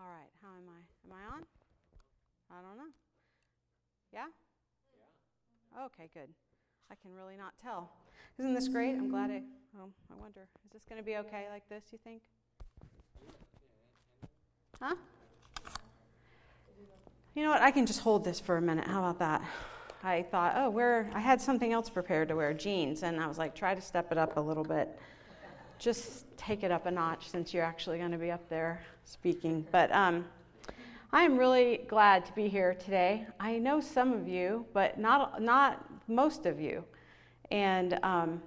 All right, how am I? Am I on? I don't know. Yeah? Yeah. Okay, good. I can really not tell. Isn't this great? I'm glad I. Oh, I wonder. Is this going to be okay like this, you think? Huh? You know what? I can just hold this for a minute. How about that? I thought, oh, where I had something else prepared to wear, jeans, and I was like, try to step it up a little bit. Just take it up a notch since you're actually going to be up there speaking. But um, I am really glad to be here today. I know some of you, but not not most of you. And um,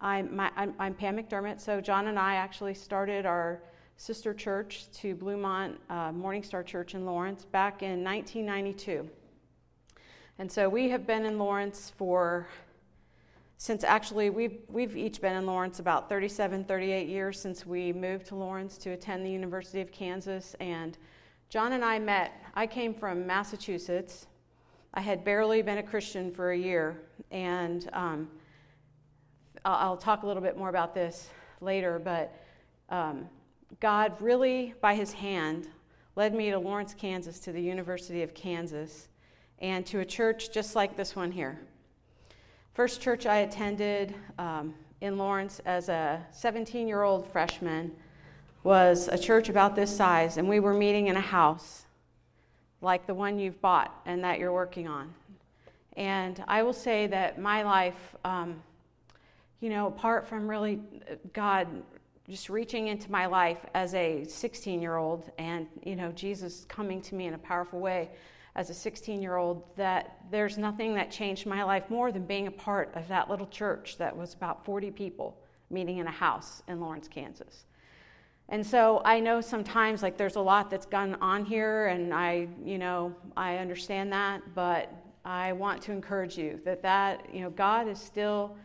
I'm, my, I'm, I'm, Pam McDermott. So John and I actually started our sister church to Bluemont uh, Morning Star Church in Lawrence back in 1992. And so we have been in Lawrence for since actually we've, we've each been in Lawrence about 37, 38 years since we moved to Lawrence to attend the University of Kansas. And John and I met. I came from Massachusetts. I had barely been a Christian for a year. And um, I'll, talk a little bit more about this later, but um, God really, by his hand, led me to Lawrence, Kansas, to the University of Kansas, and to a church just like this one here. First church I attended um, in Lawrence as a 17 year old freshman was a church about this size, and we were meeting in a house like the one you've bought and that you're working on. And I will say that my life, um, you know, apart from really uh, God just reaching into my life as a 16 year old and, you know, Jesus coming to me in a powerful way, as a 16 year old that there's nothing that changed my life more than being a part of that little church that was about 40 people meeting in a house in Lawrence, Kansas. And so I know sometimes like there's a lot that's gone on here and I, you know, I understand that, but I want to encourage you that that, you know, God is still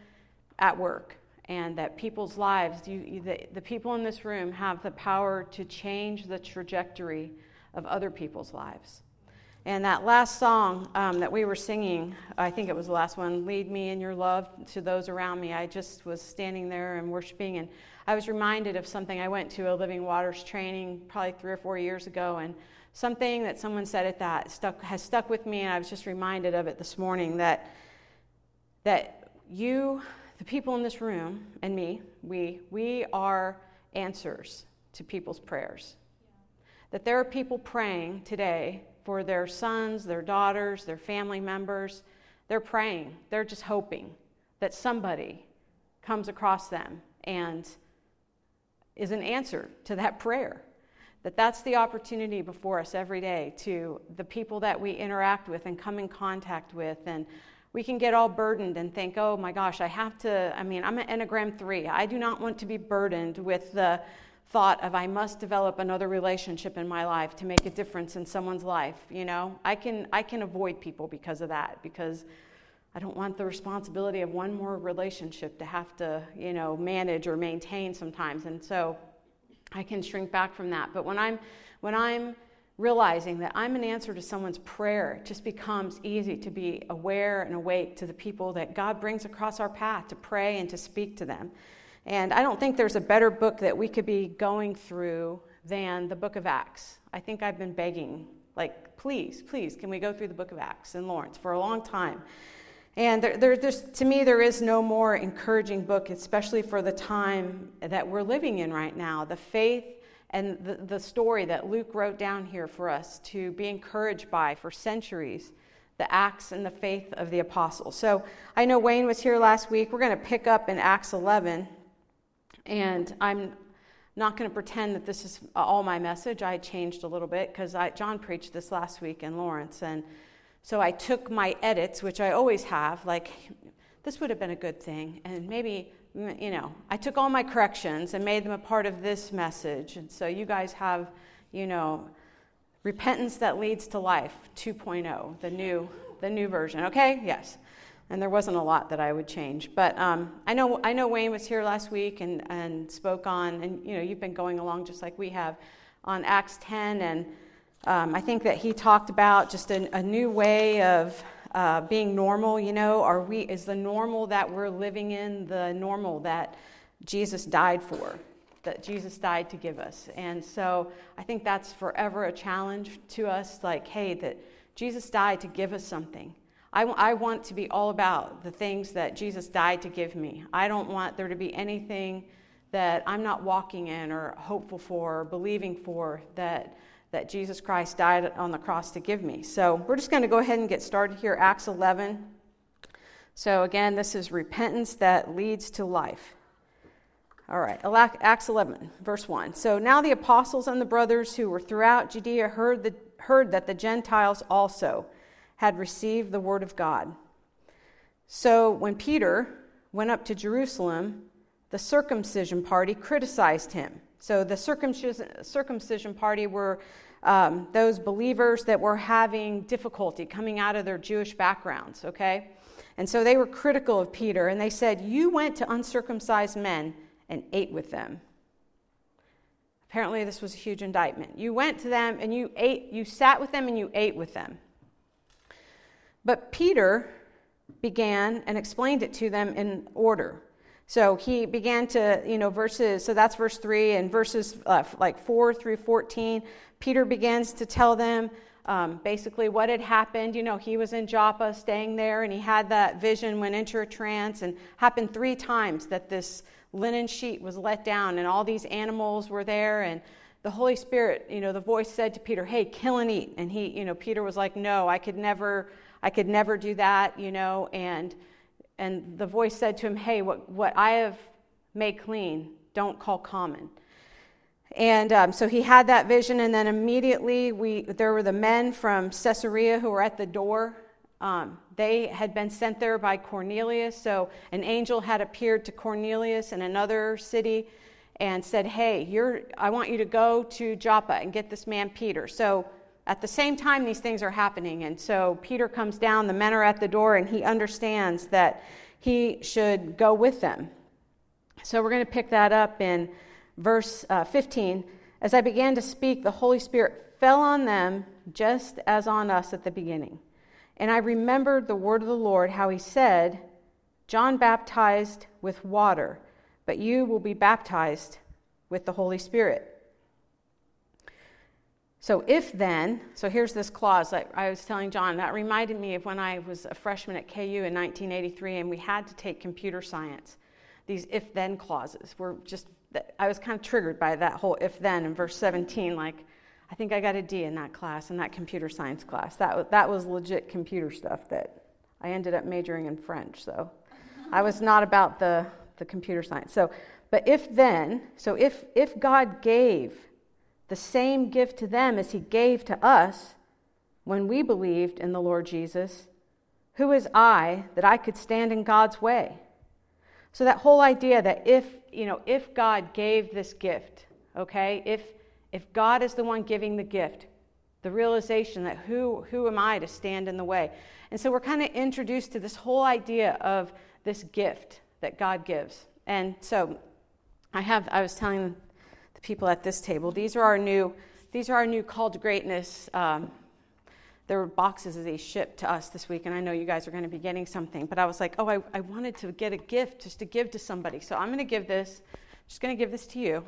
at work and that people's lives, you, the, the people in this room have the power to change the trajectory of other people's lives. And that last song um, that we were singing, I think it was the last one, Lead Me in Your Love to Those Around Me. I just was standing there and worshiping, and I was reminded of something. I went to a Living Waters training probably three or four years ago, and something that someone said at that stuck, has stuck with me, and I was just reminded of it this morning that, that you, the people in this room, and me, we, we are answers to people's prayers. That there are people praying today for their sons, their daughters, their family members. They're praying, they're just hoping that somebody comes across them and is an answer to that prayer. That that's the opportunity before us every day to the people that we interact with and come in contact with and we can get all burdened and think, oh my gosh, I have to. I mean, I'm an Enneagram 3. I do not want to be burdened with the thought of I must develop another relationship in my life to make a difference in someone's life, you know? I can I can avoid people because of that because I don't want the responsibility of one more relationship to have to, you know, manage or maintain sometimes. And so I can shrink back from that. But when I'm when I'm realizing that I'm an answer to someone's prayer, it just becomes easy to be aware and awake to the people that God brings across our path to pray and to speak to them. And I don't think there's a better book that we could be going through than the book of Acts. I think I've been begging, like, please, please, can we go through the book of Acts in Lawrence for a long time? And there, there, to me, there is no more encouraging book, especially for the time that we're living in right now. The faith and the, the story that Luke wrote down here for us to be encouraged by for centuries the acts and the faith of the apostles. So I know Wayne was here last week. We're going to pick up in Acts 11. And I'm not going to pretend that this is all my message. I changed a little bit because John preached this last week in Lawrence. And so I took my edits, which I always have, like, this would have been a good thing. And maybe, you know, I took all my corrections and made them a part of this message. And so you guys have, you know, repentance that leads to life 2.0, the new, the new version. Okay? Yes and there wasn't a lot that I would change. But um, I know I know Wayne was here last week and, and spoke on, and you know you've been going along just like we have, on Acts 10, and um, I think that he talked about just a, a new way of uh, being normal. You know, are we is the normal that we're living in the normal that Jesus died for? that Jesus died to give us. And so I think that's forever a challenge to us like, hey, that Jesus died to give us something. I, I want to be all about the things that Jesus died to give me. I don't want there to be anything that I'm not walking in or hopeful for or believing for that, that Jesus Christ died on the cross to give me. So we're just going to go ahead and get started here. Acts 11. So again, this is repentance that leads to life. All right, Acts 11, verse 1. So now the apostles and the brothers who were throughout Judea heard, the, heard that the Gentiles also had received the word of God. So when Peter went up to Jerusalem, the circumcision party criticized him. So the circumcision, circumcision party were um, those believers that were having difficulty coming out of their Jewish backgrounds, okay? And so they were critical of Peter, and they said, You went to uncircumcised men and ate with them. Apparently, this was a huge indictment. You went to them and you ate, you sat with them and you ate with them. But Peter began and explained it to them in order. So he began to, you know, verses, so that's verse 3, and verses uh, like 4 through 14, Peter begins to tell them um, basically what had happened. You know, he was in Joppa staying there, and he had that vision, went into a trance, and happened three times that this linen sheet was let down and all these animals were there and the holy spirit you know the voice said to peter hey kill and eat and he you know peter was like no i could never i could never do that you know and and the voice said to him hey what, what i have made clean don't call common and um, so he had that vision and then immediately we there were the men from caesarea who were at the door um, they had been sent there by Cornelius. So an angel had appeared to Cornelius in another city and said, Hey, you're, I want you to go to Joppa and get this man Peter. So at the same time, these things are happening. And so Peter comes down, the men are at the door, and he understands that he should go with them. So we're going to pick that up in verse uh, 15. As I began to speak, the Holy Spirit fell on them just as on us at the beginning. And I remembered the word of the Lord, how he said, John baptized with water, but you will be baptized with the Holy Spirit. So, if then, so here's this clause that I was telling John, that reminded me of when I was a freshman at KU in 1983 and we had to take computer science. These if then clauses were just, I was kind of triggered by that whole if then in verse 17, like, I think I got a D in that class, in that computer science class. That that was legit computer stuff that I ended up majoring in French. So I was not about the, the computer science. So, but if then, so if, if God gave the same gift to them as he gave to us when we believed in the Lord Jesus, who is I that I could stand in God's way? So that whole idea that if, you know, if God gave this gift, okay, if if God is the one giving the gift, the realization that who, who am I to stand in the way? And so we're kind of introduced to this whole idea of this gift that God gives. And so I have, I was telling the people at this table, these are our new, these are our new call to greatness. Um, there were boxes that they shipped to us this week, and I know you guys are going to be getting something. But I was like, oh, I, I wanted to get a gift just to give to somebody. So I'm going to give this, just going to give this to you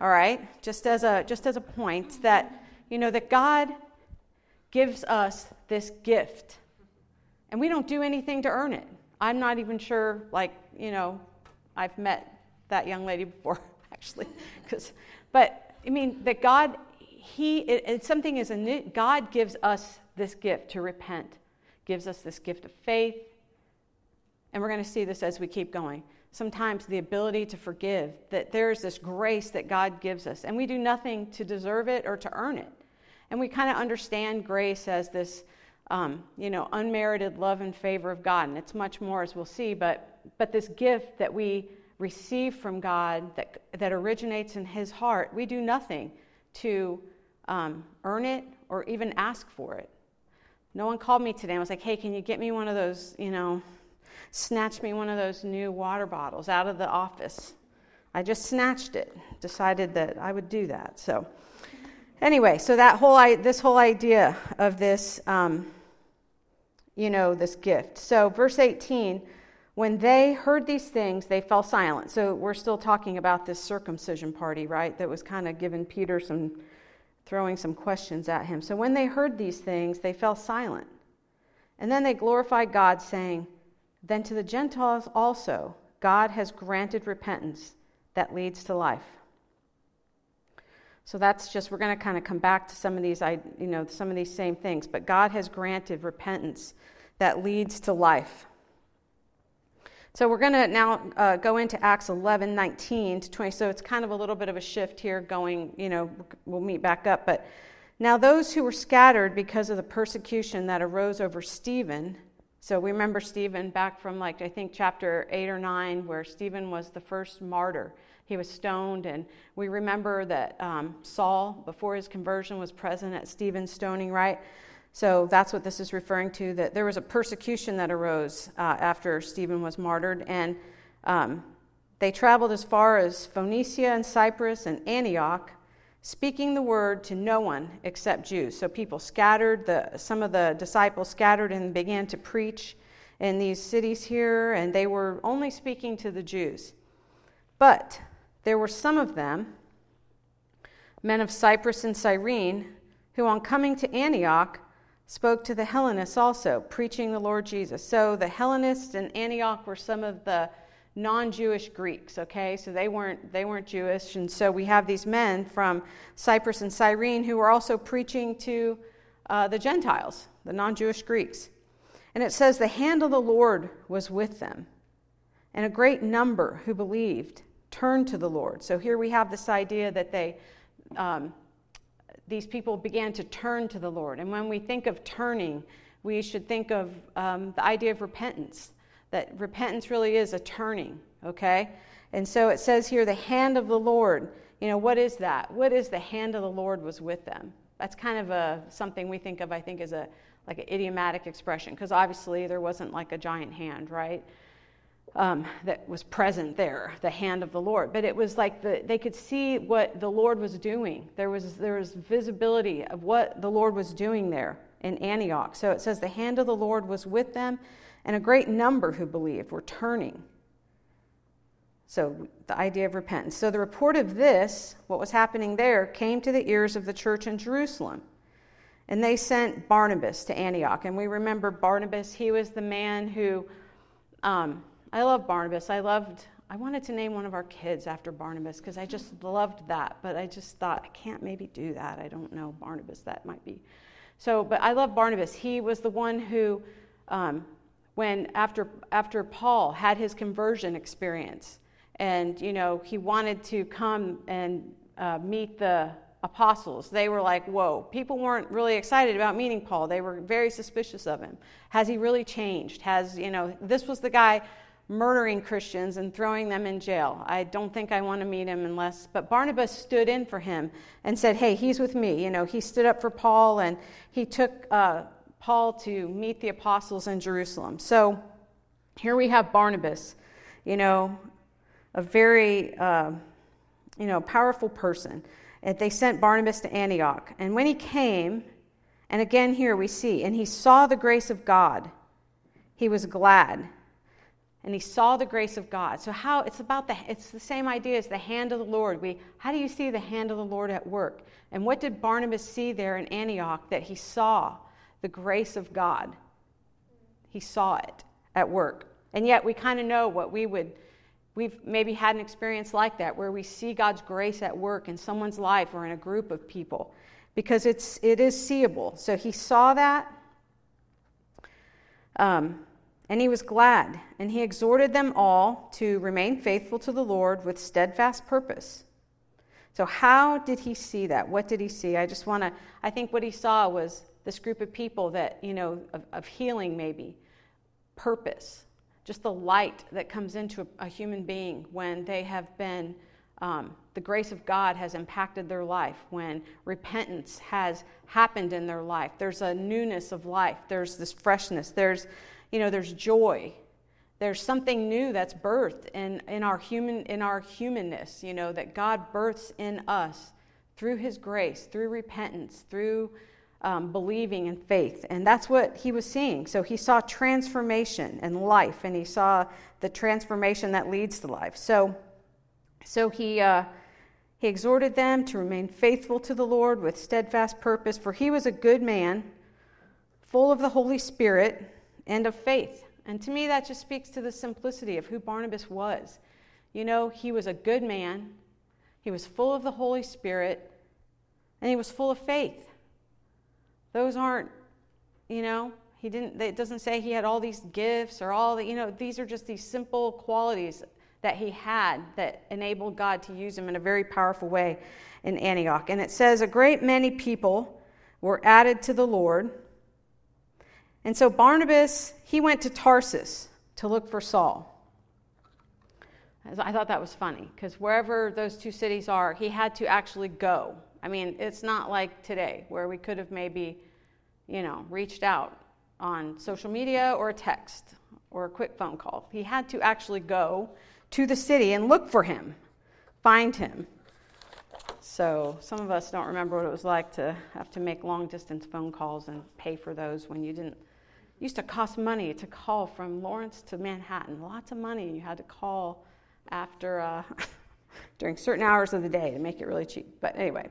all right? Just as a just as a point that you know that God gives us this gift. And we don't do anything to earn it. I'm not even sure like, you know, I've met that young lady before actually cuz but I mean that God he it, it's something is a new God gives us this gift to repent. Gives us this gift of faith. And we're going to see this as we keep going sometimes the ability to forgive, that there's this grace that God gives us, and we do nothing to deserve it or to earn it. And we kind of understand grace as this, um, you know, unmerited love and favor of God, and it's much more as we'll see. But but this gift that we receive from God that that originates in His heart, we do nothing to um, earn it or even ask for it. No one called me today and was like, "Hey, can you get me one of those, you know?" snatch me one of those new water bottles out of the office. I just snatched it, decided that I would do that. So, anyway, so that whole this whole idea of this, um, you know, this gift. So, verse 18, When they heard these things, they fell silent. So we're still talking about this circumcision party, right? That was kind of giving Peter some, throwing some questions at him. So when they heard these things, they fell silent. And then they glorified God, saying, Then to the Gentiles also, God has granted repentance that leads to life. So that's just we're going to kind of come back to some of these you know some of these same things, but God has granted repentance that leads to life. So we're going to now uh, go into Acts 11, 19 to 20. So it's kind of a little bit of a shift here going, you know, we'll meet back up. But now those who were scattered because of the persecution that arose over Stephen. So we remember Stephen back from like, I think chapter 8 or 9, where Stephen was the first martyr. He was stoned, and we remember that um, Saul, before his conversion, was present at Stephen's stoning, right? So that's what this is referring to that there was a persecution that arose uh, after Stephen was martyred. And um, they traveled as far as Phoenicia and Cyprus and Antioch, speaking the word to no one except Jews. So people scattered, the, some of the disciples scattered and began to preach in these cities here, and they were only speaking to the Jews. But there were some of them, men of Cyprus and Cyrene, who on coming to Antioch, spoke to the Hellenists also, preaching the Lord Jesus. So the Hellenists in Antioch were some of the non-Jewish Greeks, okay? So they weren't they weren't Jewish, and so we have these men from Cyprus and Cyrene who were also preaching to uh, the Gentiles, the non-Jewish Greeks. And it says the hand of the Lord was with them, and a great number who believed turned to the Lord. So here we have this idea that they um, these people began to turn to the Lord. And when we think of turning, we should think of um, the idea of repentance, that repentance really is a turning, okay? And so it says here, the hand of the Lord. You know, what is that? What is the hand of the Lord was with them? That's kind of a, something we think of, I think, as a like an idiomatic expression, because obviously there wasn't like a giant hand, right? Um, that was present there, the hand of the Lord. But it was like the, they could see what the Lord was doing. There was, there was visibility of what the Lord was doing there in Antioch. So it says the hand of the Lord was with them, and a great number who believed were turning. So the idea of repentance. So the report of this, what was happening there, came to the ears of the church in Jerusalem. And they sent Barnabas to Antioch. And we remember Barnabas, he was the man who. Um, I love Barnabas. I loved, I wanted to name one of our kids after Barnabas because I just loved that. But I just thought, I can't maybe do that. I don't know Barnabas. That might be. So, but I love Barnabas. He was the one who, um, when after, after Paul had his conversion experience, and, you know, he wanted to come and uh, meet the apostles. They were like, whoa. People weren't really excited about meeting Paul. They were very suspicious of him. Has he really changed? Has, you know, this was the guy murdering Christians and throwing them in jail. I don't think I want to meet him unless. But Barnabas stood in for him and said, Hey, he's with me. You know, he stood up for Paul and he took uh, Paul to meet the apostles in Jerusalem. So here we have Barnabas, you know, a very, uh, you know, powerful person. And they sent Barnabas to Antioch. And when he came, and again here we see, and he saw the grace of God, he was glad and he saw the grace of God. So how it's about the it's the same idea as the hand of the Lord. We how do you see the hand of the Lord at work? And what did Barnabas see there in Antioch that he saw the grace of God? He saw it at work. And yet we kind of know what we would we've maybe had an experience like that where we see God's grace at work in someone's life or in a group of people because it's it is seeable. So he saw that um, and he was glad, and he exhorted them all to remain faithful to the Lord with steadfast purpose. So, how did he see that? What did he see? I just want to, I think what he saw was this group of people that, you know, of, of healing maybe, purpose, just the light that comes into a, a human being when they have been, um, the grace of God has impacted their life, when repentance has happened in their life. There's a newness of life, there's this freshness, there's you know, there's joy. There's something new that's birthed in, in, our human, in our humanness, you know, that God births in us through His grace, through repentance, through um, believing in faith. And that's what he was seeing. So he saw transformation and life, and he saw the transformation that leads to life. So, so he, uh, he exhorted them to remain faithful to the Lord with steadfast purpose, for he was a good man, full of the Holy Spirit and of faith. And to me, that just speaks to the simplicity of who Barnabas was. You know, he was a good man, he was full of the Holy Spirit, and he was full of faith. Those aren't, you know, he didn't, it doesn't say he had all these gifts or all the, you know, these are just these simple qualities that he had that enabled God to use him in a very powerful way in Antioch. And it says, a great many people were added to the Lord. And so Barnabas, he went to Tarsus to look for Saul. I thought that was funny because wherever those two cities are, he had to actually go. I mean, it's not like today where we could have maybe, you know, reached out on social media or a text or a quick phone call. He had to actually go to the city and look for him, find him. So some of us don't remember what it was like to have to make long distance phone calls and pay for those when you didn't. Used to cost money to call from Lawrence to Manhattan, lots of money. and You had to call after. Uh, during certain hours of the day to make it really cheap. But anyway,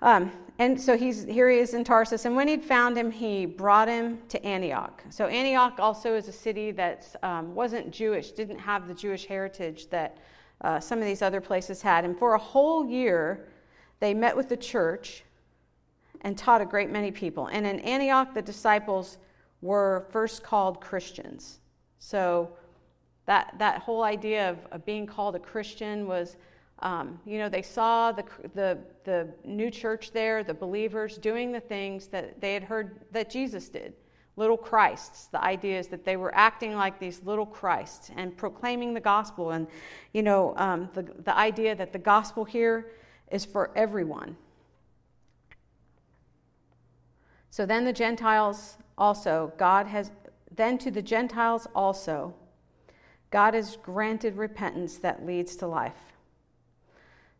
um, and so he's here he is in Tarsus, and when he'd found him, he brought him to Antioch. So Antioch also is a city that um, wasn't Jewish, didn't have the Jewish heritage that uh, some of these other places had. And for a whole year, they met with the church and taught a great many people. And in Antioch, the disciples were first called Christians. So that, that whole idea of, of being called a Christian was, um, you know, they saw the, the, the new church there, the believers doing the things that they had heard that Jesus did. Little Christs. The idea is that they were acting like these little Christs and proclaiming the gospel. And, you know, um, the, the idea that the gospel here is for everyone. So then the Gentiles also, God has, then to the Gentiles also, God has granted repentance that leads to life.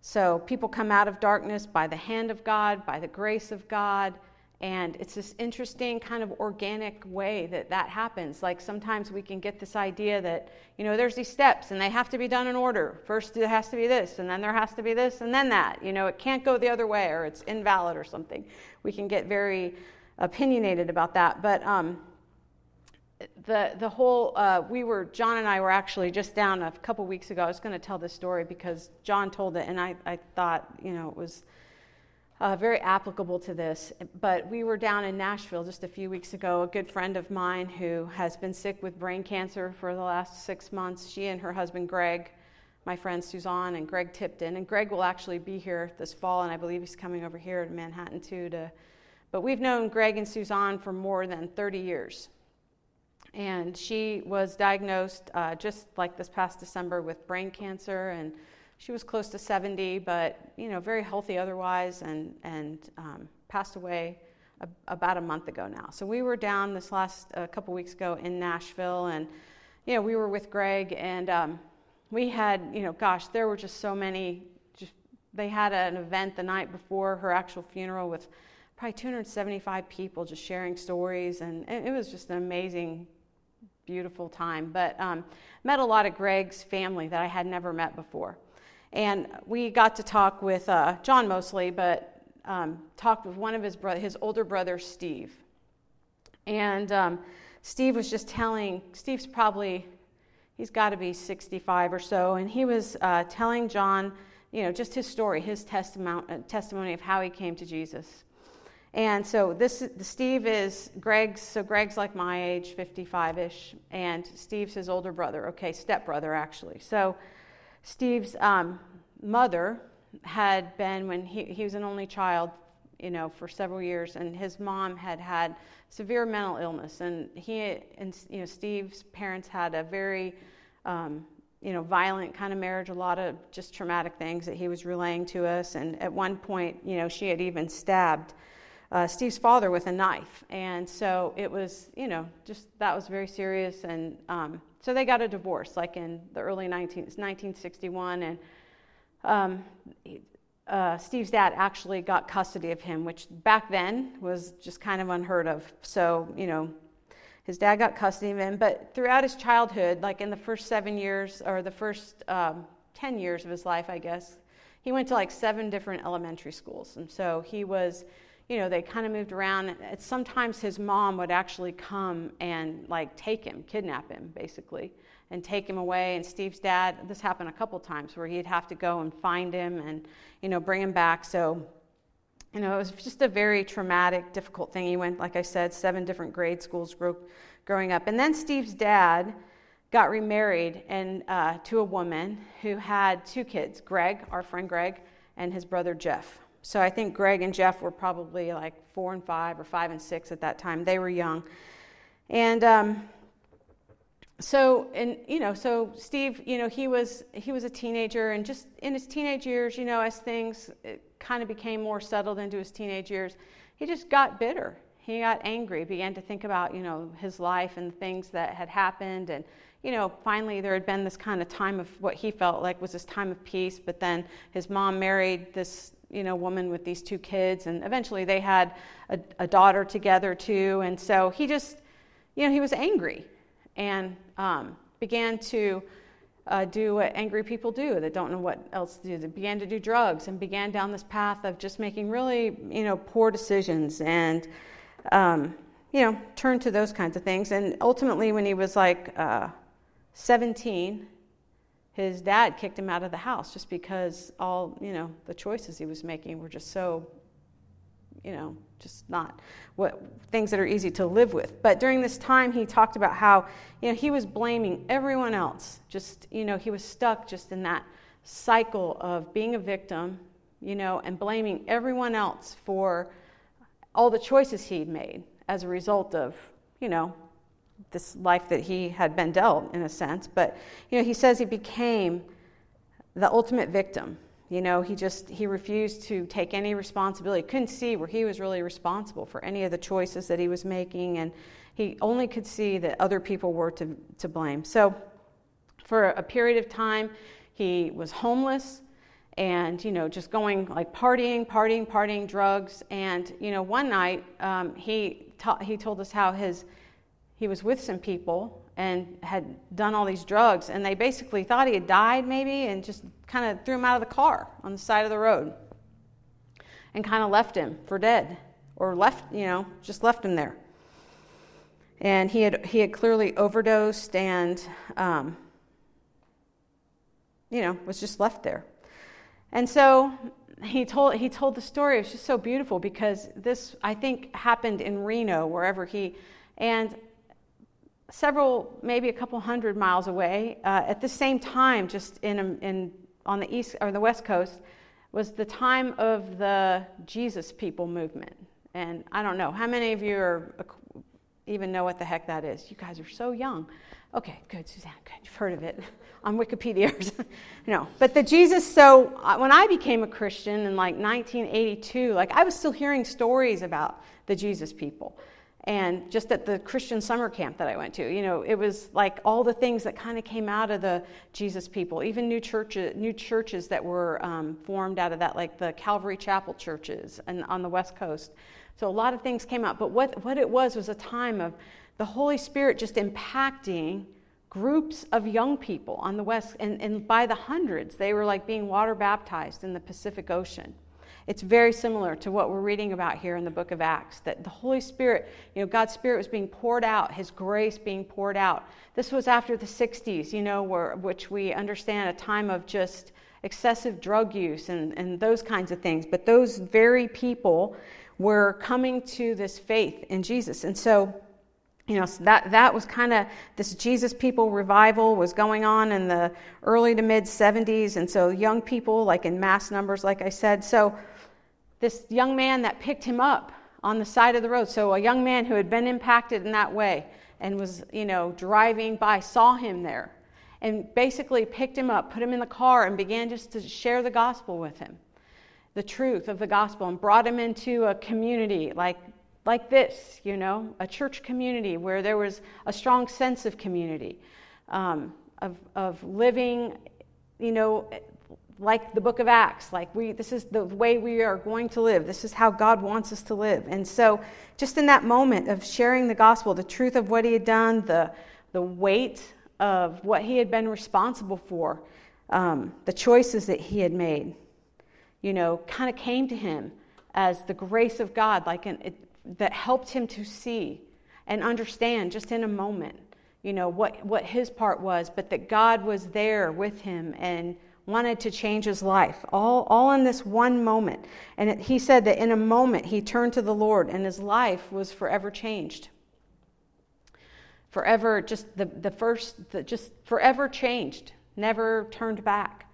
So people come out of darkness by the hand of God, by the grace of God, and it's this interesting kind of organic way that that happens. Like sometimes we can get this idea that, you know, there's these steps and they have to be done in order. First, there has to be this, and then there has to be this, and then that. You know, it can't go the other way or it's invalid or something. We can get very opinionated about that. But, um, the the whole uh, we were John and I were actually just down a couple weeks ago. I was going to tell this story because John told it, and I I thought you know it was. Uh, very applicable to this, but we were down in Nashville just a few weeks ago. A good friend of mine who has been sick with brain cancer for the last six months. She and her husband Greg, my friend Suzanne and Greg Tipton, and Greg will actually be here this fall, and I believe he's coming over here to Manhattan too. To, but we've known Greg and Suzanne for more than 30 years and she was diagnosed uh, just like this past December with brain cancer, and she was close to 70, but you know, very healthy otherwise, and and um, passed away a, about a month ago now. So we were down this last uh, couple weeks ago in Nashville, and you know, we were with Greg, and um, we had you know, gosh, there were just so many. Just they had an event the night before her actual funeral with probably 275 people just sharing stories, and it was just an amazing beautiful time. But um, met a lot of Greg's family that I had never met before. And we got to talk with uh, John mostly, but um, talked with one of his brother, his older brother, Steve. And um, Steve was just telling, Steve's probably, he's got to be 65 or so, and he was uh, telling John, you know, just his story, his testimony, testimony of how he came to Jesus. And so this Steve is Greg's. So Greg's like my age, 55ish, and Steve's his older brother. Okay, stepbrother actually. So Steve's um, mother had been when he, he was an only child, you know, for several years, and his mom had had severe mental illness, and he and you know Steve's parents had a very um, you know, violent kind of marriage, a lot of just traumatic things that he was relaying to us. And at one point, you know, she had even stabbed uh, Steve's father with a knife. And so it was, you know, just that was very serious. And um, so they got a divorce, like in the early 19, 1961. And um, uh, Steve's dad actually got custody of him, which back then was just kind of unheard of. So, you know, his dad got custody of him. But throughout his childhood, like in the first seven years or the first um, 10 years of his life, I guess, he went to like seven different elementary schools. And so he was, you know, they kind of moved around. Sometimes his mom would actually come and like take him, kidnap him, basically and take him away. And Steve's dad, this happened a couple times where he'd have to go and find him and, you know, bring him back. So, you know, it was just a very traumatic, difficult thing. He went, like I said, seven different grade schools growing up. And then Steve's dad got remarried and uh, to a woman who had two kids, Greg, our friend Greg, and his brother Jeff. So I think Greg and Jeff were probably like four and five or five and six at that time. They were young. And um, so and you know so steve you know he was he was a teenager and just in his teenage years you know as things kind of became more settled into his teenage years he just got bitter he got angry began to think about you know his life and things that had happened and you know finally there had been this kind of time of what he felt like was this time of peace but then his mom married this you know woman with these two kids and eventually they had a, a daughter together too and so he just you know he was angry and um, began to uh, do what angry people do that don't know what else to do. They began to do drugs and began down this path of just making really, you know, poor decisions and, um, you know, turned to those kinds of things. And ultimately, when he was like uh, 17, his dad kicked him out of the house just because all, you know, the choices he was making were just so, you know, just not what things that are easy to live with. But during this time, he talked about how you know he was blaming everyone else. Just you know he was stuck just in that cycle of being a victim, you know, and blaming everyone else for all the choices he'd made as a result of you know this life that he had been dealt in a sense. But you know he says he became the ultimate victim you know, he just he refused to take any responsibility. Couldn't see where he was really responsible for any of the choices that he was making, and he only could see that other people were to, to blame. So, for a period of time, he was homeless and you know just going like partying partying partying drugs and you know one night um, he, ta- he told us how his he was with some people and had done all these drugs, and they basically thought he had died, maybe, and just kind of threw him out of the car on the side of the road and kind of left him for dead or left, you know, just left him there. And he had, he had clearly overdosed and, um, you know, was just left there. And so he told, he told the story. It was just so beautiful because this, I think, happened in Reno, wherever he, and several, maybe a couple hundred miles away, uh, at the same time, just in, in, on the east or the west coast, was the time of the Jesus People movement. And I don't know how many of you are, even know what the heck that is. You guys are so young. Okay, good, Suzanne. Good, you've heard of it on Wikipedia. no, but the Jesus. So uh, when I became a Christian in like 1982, like I was still hearing stories about the Jesus people and just at the Christian summer camp that I went to, you know, it was like all the things that kind of came out of the Jesus people, even new churches, new churches that were um, formed out of that, like the Calvary Chapel churches and on the West Coast. So a lot of things came out, but what what it was was a time of the Holy Spirit just impacting groups of young people on the West, and, and by the hundreds, they were like being water baptized in the Pacific Ocean. It's very similar to what we're reading about here in the book of Acts that the Holy Spirit, you know, God's Spirit was being poured out, His grace being poured out. This was after the 60s, you know, where, which we understand a time of just excessive drug use and, and those kinds of things. But those very people were coming to this faith in Jesus. And so, you know, so that, that was kind of this Jesus people revival was going on in the early to mid 70s. And so young people, like in mass numbers, like I said. So, this young man that picked him up on the side of the road. So a young man who had been impacted in that way and was, you know, driving by saw him there and basically picked him up, put him in the car and began just to share the gospel with him. The truth of the gospel and brought him into a community like like this, you know, a church community where there was a strong sense of community, um, of, of living, you know, like the book of Acts, like we, this is the way we are going to live. This is how God wants us to live. And so, just in that moment of sharing the gospel, the truth of what he had done, the, the weight of what he had been responsible for, um, the choices that he had made, you know, kind of came to him as the grace of God, like an, it, that helped him to see and understand just in a moment, you know, what, what his part was, but that God was there with him and wanted to change his life, all, all in this one moment. And it, he said that in a moment he turned to the Lord and his life was forever changed. Forever, just the, the first, the, just forever changed, never turned back.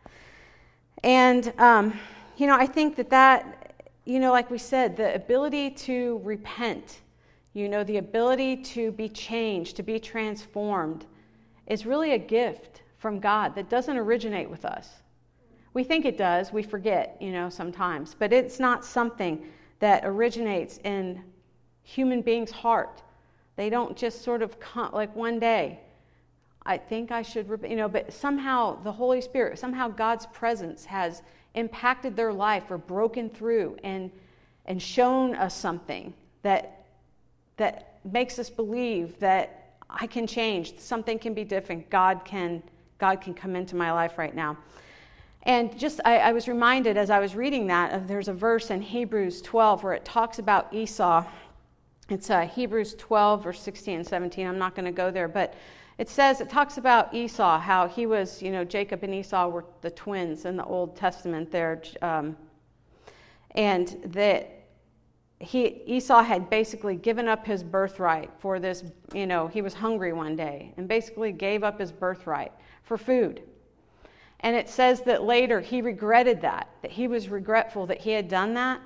And, um, you know, I think that that, you know, like we said, the ability to repent, you know, the ability to be changed, to be transformed, is really a gift from God that doesn't originate with us. We think it does, we forget, you know, sometimes, but it's not something that originates in human beings' heart. They don't just sort of come like one day. I think I should, you know, but somehow the Holy Spirit, somehow God's presence has impacted their life or broken through and and shown us something that that makes us believe that I can change, something can be different. God can God can come into my life right now. And just, I, I, was reminded as I was reading that, of there's a verse in Hebrews 12 where it talks about Esau. It's uh, Hebrews 12, verse 16 and 17. I'm not going to go there, but it says, it talks about Esau, how he was, you know, Jacob and Esau were the twins in the Old Testament there. Um, and that he, Esau had basically given up his birthright for this, you know, he was hungry one day and basically gave up his birthright for food. And it says that later he regretted that, that he was regretful that he had done that.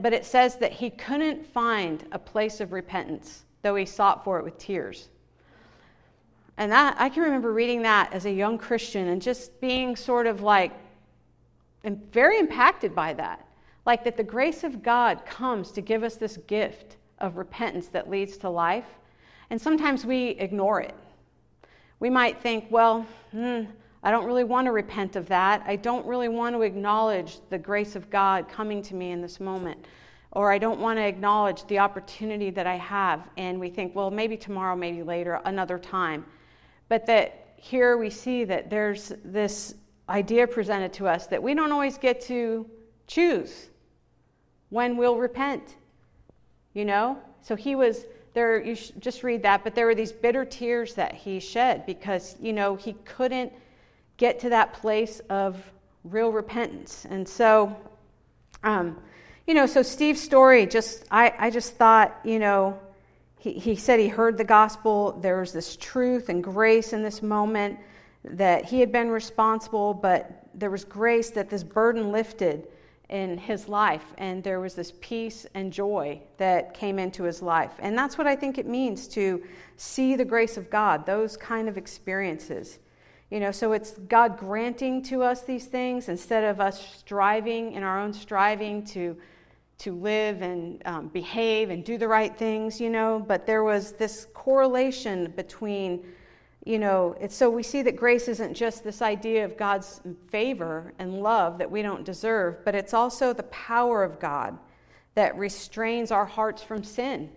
But it says that he couldn't find a place of repentance, though he sought for it with tears. And that I can remember reading that as a young Christian and just being sort of like very impacted by that. Like that the grace of God comes to give us this gift of repentance that leads to life. And sometimes we ignore it we might think, well, hmm, I don't really want to repent of that. I don't really want to acknowledge the grace of God coming to me in this moment. Or I don't want to acknowledge the opportunity that I have. And we think, well, maybe tomorrow, maybe later, another time. But that here we see that there's this idea presented to us that we don't always get to choose when we'll repent. You know? So he was there you just read that but there were these bitter tears that he shed because you know he couldn't get to that place of real repentance and so um, you know so steve's story just i, I just thought you know he, he said he heard the gospel there was this truth and grace in this moment that he had been responsible but there was grace that this burden lifted in his life, and there was this peace and joy that came into his life. And that's what I think it means to see the grace of God, those kind of experiences. You know, so it's God granting to us these things instead of us striving in our own striving to to live and um, behave and do the right things, you know. But there was this correlation between you know, it's so we see that grace isn't just this idea of God's favor and love that we don't deserve, but it's also the power of God that restrains our hearts from sin.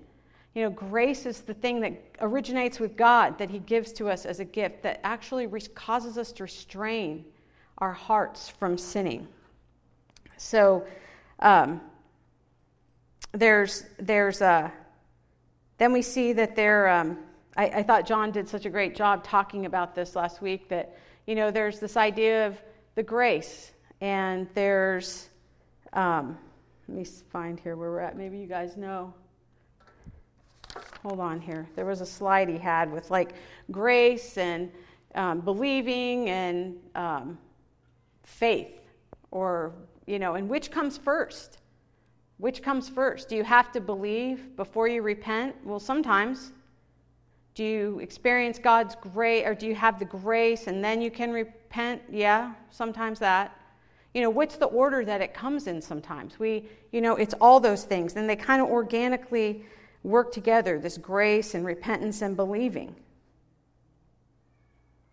You know, grace is the thing that originates with God that He gives to us as a gift that actually causes us to restrain our hearts from sinning. So, um, there's there's a then we see that there. Um, I, I thought John did such a great job talking about this last week that, you know, there's this idea of the grace, and there's, um, let me find here where we're at. Maybe you guys know. Hold on here. There was a slide he had with like grace and um, believing and um, faith, or, you know, and which comes first? Which comes first? Do you have to believe before you repent? Well, sometimes. Do you experience God's grace, or do you have the grace and then you can repent? Yeah, sometimes that. You know, what's the order that it comes in sometimes? We, you know, it's all those things. And they kind of organically work together this grace and repentance and believing.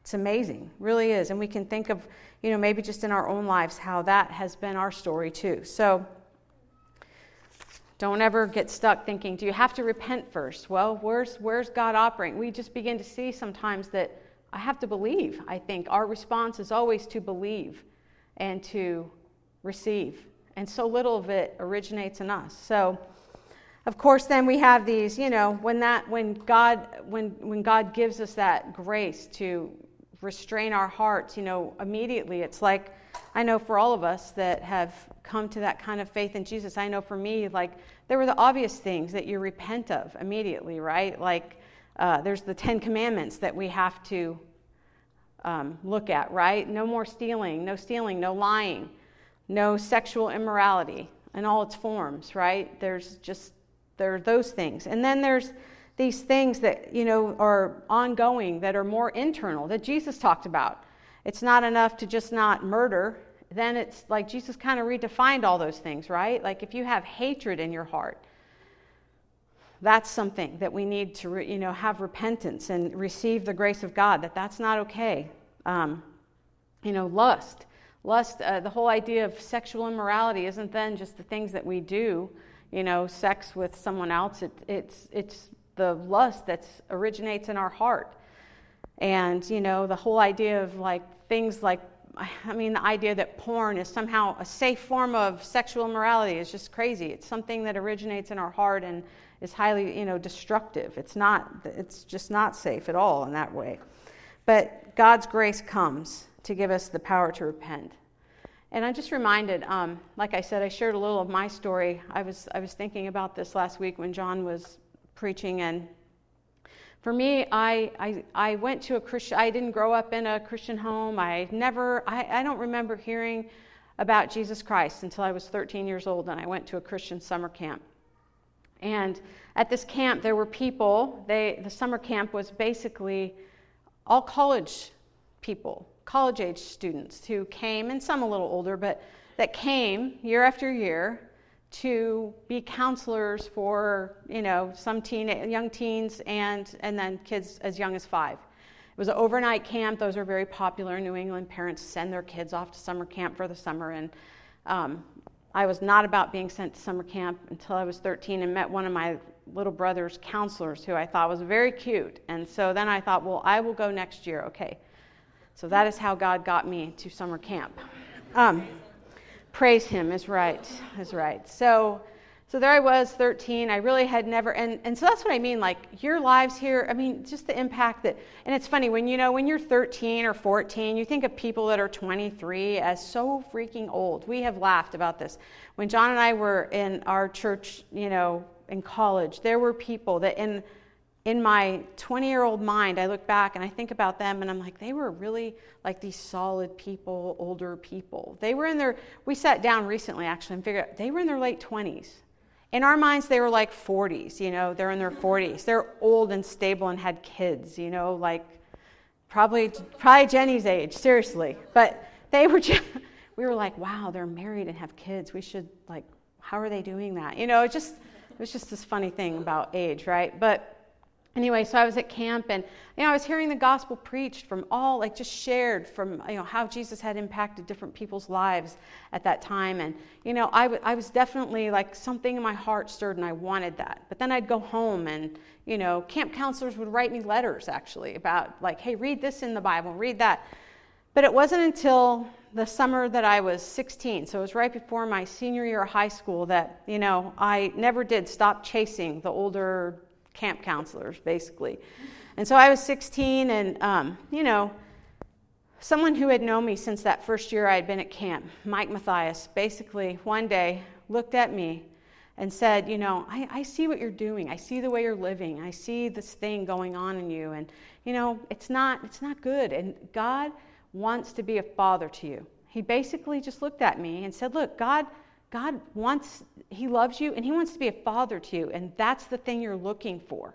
It's amazing, really is. And we can think of, you know, maybe just in our own lives how that has been our story too. So don't ever get stuck thinking, do you have to repent first? Well, where's, where's God operating? We just begin to see sometimes that I have to believe. I think our response is always to believe and to receive. And so little of it originates in us. So, of course, then we have these, you know, when that, when God, when, when God gives us that grace to restrain our hearts, you know, immediately it's like, I know for all of us that have come to that kind of faith in Jesus, I know for me, like, there were the obvious things that you repent of immediately, right? Like, uh, there's the Ten Commandments that we have to um, look at, right? No more stealing, no stealing, no lying, no sexual immorality in all its forms, right? There's just, there are those things. And then there's these things that, you know, are ongoing, that are more internal, that Jesus talked about it's not enough to just not murder. Then it's like Jesus kind of redefined all those things, right? Like if you have hatred in your heart, that's something that we need to, you know, have repentance and receive the grace of God. That that's not okay. Um, you know, lust, lust. Uh, the whole idea of sexual immorality isn't then just the things that we do. You know, sex with someone else. It, it's it's the lust that originates in our heart. And, you know, the whole idea of like things like, I mean, the idea that porn is somehow a safe form of sexual morality is just crazy. It's something that originates in our heart and is highly, you know, destructive. It's not, it's just not safe at all in that way. But God's grace comes to give us the power to repent. And I'm just reminded, um, like I said, I shared a little of my story. I was, I was thinking about this last week when John was preaching, and for me, I, I, I went to a Christian, I didn't grow up in a Christian home. I never, I, I don't remember hearing about Jesus Christ until I was 13 years old and I went to a Christian summer camp. And at this camp, there were people, they, the summer camp was basically all college people, college age students who came, and some a little older, but that came year after year to be counselors for you know some teen young teens and and then kids as young as five. It was an overnight camp. Those are very popular in new england. Parents send their kids off to summer camp for the summer. And um, i was not about being sent to summer camp until i was 13 and met one of my little brother's counselors who i thought was very cute. And so then i thought well i will go next year. Okay. So that is how god got me to summer camp. Um, praise him is right is right. So so there i was 13 i really had never and, and so that's what i mean like your lives here i mean just the impact that and it's funny when you know when you're 13 or 14 you think of people that are 23 as so freaking old. We have laughed about this. When john and i were in our church you know in college there were people that in in my 20 year old mind, I look back and I think about them and I'm like, they were really like these solid people, older people. They were in their, we sat down recently actually and figured out they were in their late 20s. In our minds, they were like 40s, you know, they're in their 40s. They're old and stable and had kids, you know, like probably, probably Jenny's age, seriously. But they were just, we were like, wow, they're married and have kids. We should, like, how are they doing that? You know, it just, it was just this funny thing about age, right? But, anyway so i was at camp and you know i was hearing the gospel preached from all like just shared from you know how jesus had impacted different people's lives at that time. And you know I, w- I was definitely like something in my heart stirred and i wanted that. But then i'd go home and you know camp counselors would write me letters actually about like hey read this in the bible read that. But it wasn't until the summer that i was 16 so it was right before my senior year of high school that you know i never did stop chasing the older camp counselors, basically. And so I was 16, and, um, you know, someone who had known me since that first year I had been at camp, Mike Matthias, basically one day looked at me and said, You know, I, I see what you're doing. I see the way you're living. I see this thing going on in you. And, you know, it's not, it's not good. And God wants to be a father to you. He basically just looked at me and said, Look, God God wants, He loves you and He wants to be a father to you, and that's the thing you're looking for.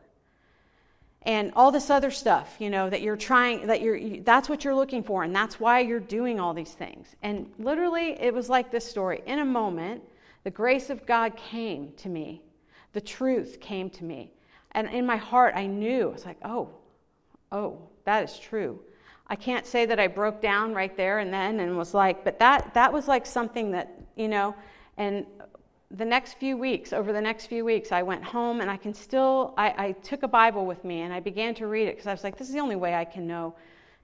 And all this other stuff, you know, that you're trying, that you're, that's what you're looking for, and that's why you're doing all these things. And literally, it was like this story. In a moment, the grace of God came to me, the truth came to me. And in my heart, I knew, I was like, oh, oh, that is true. I can't say that I broke down right there and then and was like, but that that was like something that, you know, and the next few weeks, over the next few weeks, I went home and I can still, I, I took a Bible with me and I began to read it because I was like, this is the only way I can know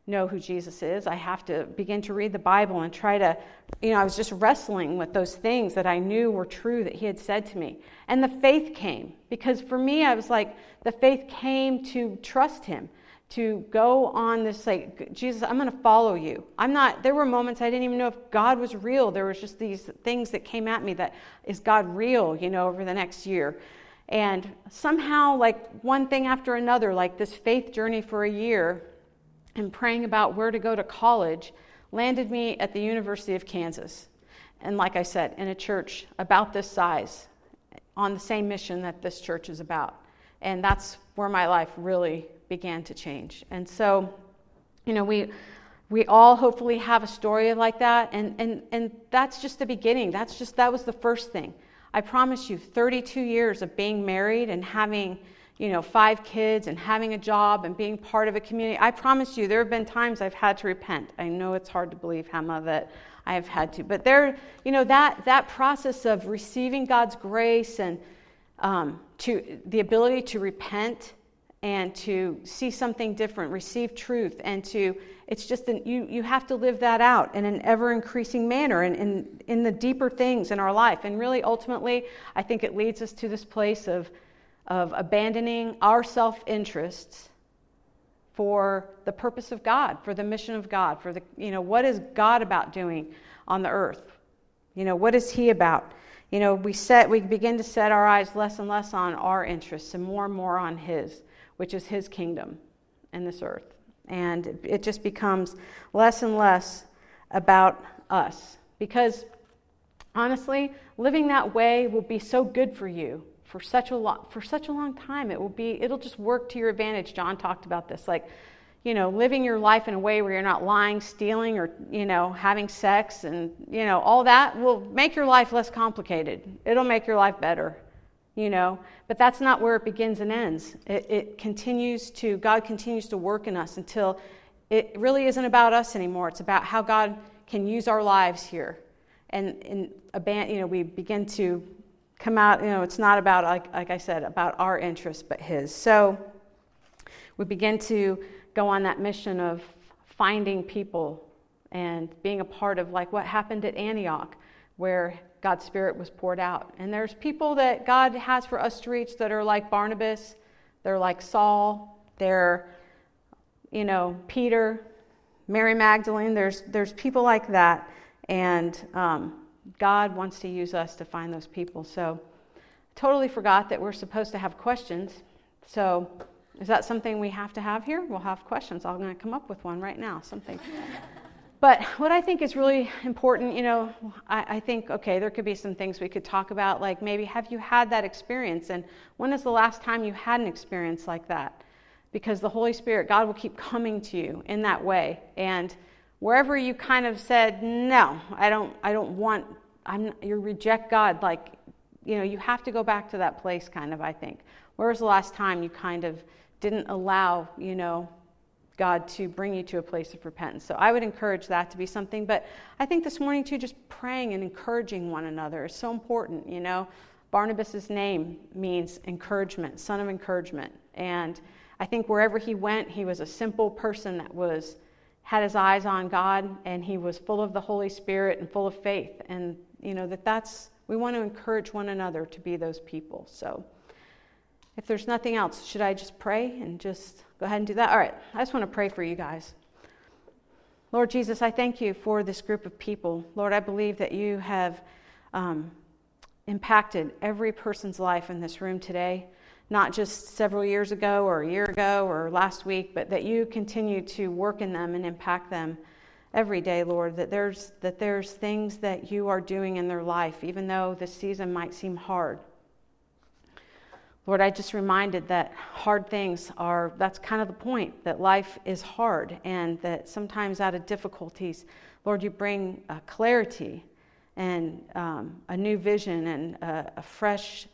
know who Jesus is. I have to begin to read the Bible and try to, you know, I was just wrestling with those things that I knew were true that He had said to me. And the faith came because for me, I was like, the faith came to trust Him to go on this like jesus i'm going to follow you. I'm not there were moments i didn't even know if god was real. There was just these things that came at me that is god real you know over the next year? And somehow like one thing after another like this faith journey for a year and praying about where to go to college landed me at the university of kansas. And like i said in a church about this size on the same mission that this church is about. And that's where my life really began to change. And so, you know, we we all hopefully have a story like that and and and that's just the beginning. That's just that was the first thing. I promise you 32 years of being married and having you know, five kids and having a job and being part of a community. I promise you, there have been times I've had to repent. I know it's hard to believe, Hema, that I have had to. But there, you know, that, that process of receiving God's grace and um, to the ability to repent and to see something different, receive truth, and to, it's just, an, you, you have to live that out in an ever increasing manner and in, in the deeper things in our life. And really, ultimately, I think it leads us to this place of, of abandoning our self interests for the purpose of God, for the mission of God, for the, you know, what is God about doing on the earth? You know, what is He about? You know, we set, we begin to set our eyes less and less on our interests and more and more on His which is his kingdom in this earth. And it just becomes less and less about us. Because honestly, living that way will be so good for you for such a long for such a long time. It will be it'll just work to your advantage. John talked about this. Like, you know, living your life in a way where you're not lying, stealing, or, you know, having sex and, you know, all that will make your life less complicated. It'll make your life better you know? But that's not where it begins and ends. It, it, continues to god continues to work in us until it really isn't about us anymore. It's about how god can use our lives here. And in a band you know we begin to come out you know it's not about like, like i said about our interests but his. So we begin to go on that mission of finding people and being a part of like what happened at antioch where God's Spirit was poured out. And there's people that God has for us to reach that are like Barnabas, they're like Saul, they're, you know, Peter, Mary Magdalene. There's, there's people like that. And um, God wants to use us to find those people. So, totally forgot that we're supposed to have questions. So, is that something we have to have here? We'll have questions. I'm going to come up with one right now. Something. But what I think is really important, you know, I, I, think, okay, there could be some things we could talk about, like maybe have you had that experience? And when is the last time you had an experience like that? Because the Holy Spirit, God will keep coming to you in that way. And wherever you kind of said, no, I don't, I don't want, I'm, you reject God, like, you know, you have to go back to that place, kind of, I think. Where was the last time you kind of didn't allow, you know, God to bring you to a place of repentance. So I would encourage that to be something. But I think this morning, too, just praying and encouraging one another is so important. You know, Barnabas' name means encouragement, son of encouragement. And I think wherever he went, he was a simple person that was had his eyes on God and he was full of the Holy Spirit and full of faith. And you know that that's we want to encourage one another to be those people. So if there's nothing else, should I just pray and just go ahead and do that? All right, I just want to pray for you guys. Lord Jesus, I thank you for this group of people. Lord, I believe that you have um, impacted every person's life in this room today, not just several years ago or a year ago or last week, but that you continue to work in them and impact them every day, Lord. That there's, that there's things that you are doing in their life, even though this season might seem hard. Lord, I just reminded that hard things are, that's kind of the point, that life is hard and that sometimes out of difficulties, Lord, you bring uh, clarity and um, a new vision and a, a fresh,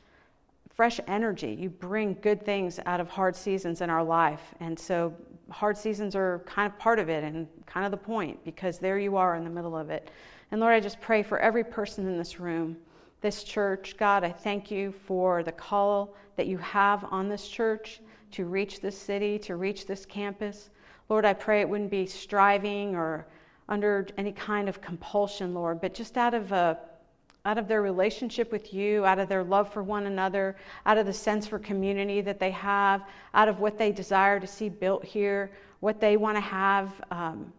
fresh energy. You bring good things out of hard seasons in our life. And so hard seasons are kind of part of it and kind of the point because there you are in the middle of it. And Lord, I just pray for every person in this room, this church. God, I thank you for the call that you have on this church to reach this city, to reach this campus. Lord, I pray it wouldn't be striving or under any kind of compulsion, Lord, but just out of a out of their relationship with you, out of their love for one another, out of the sense for community that they have, out of what they desire to see built here, what they want to have, um,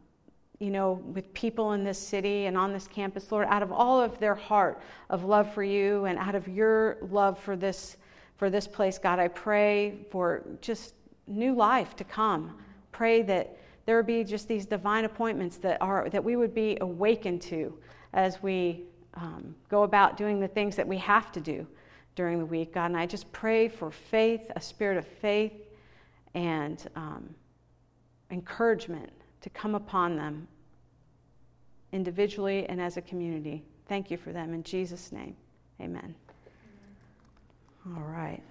you know, with people in this city and on this campus, Lord, out of all of their heart of love for you and out of your love for this for this place, God, I pray for just new life to come. Pray that there would be just these divine appointments that are that we would be awakened to as we um, go about doing the things that we have to do during the week, God. And I just pray for faith, a spirit of faith and um, encouragement to come upon them individually and as a community. Thank you for them. In Jesus' name, amen. All right.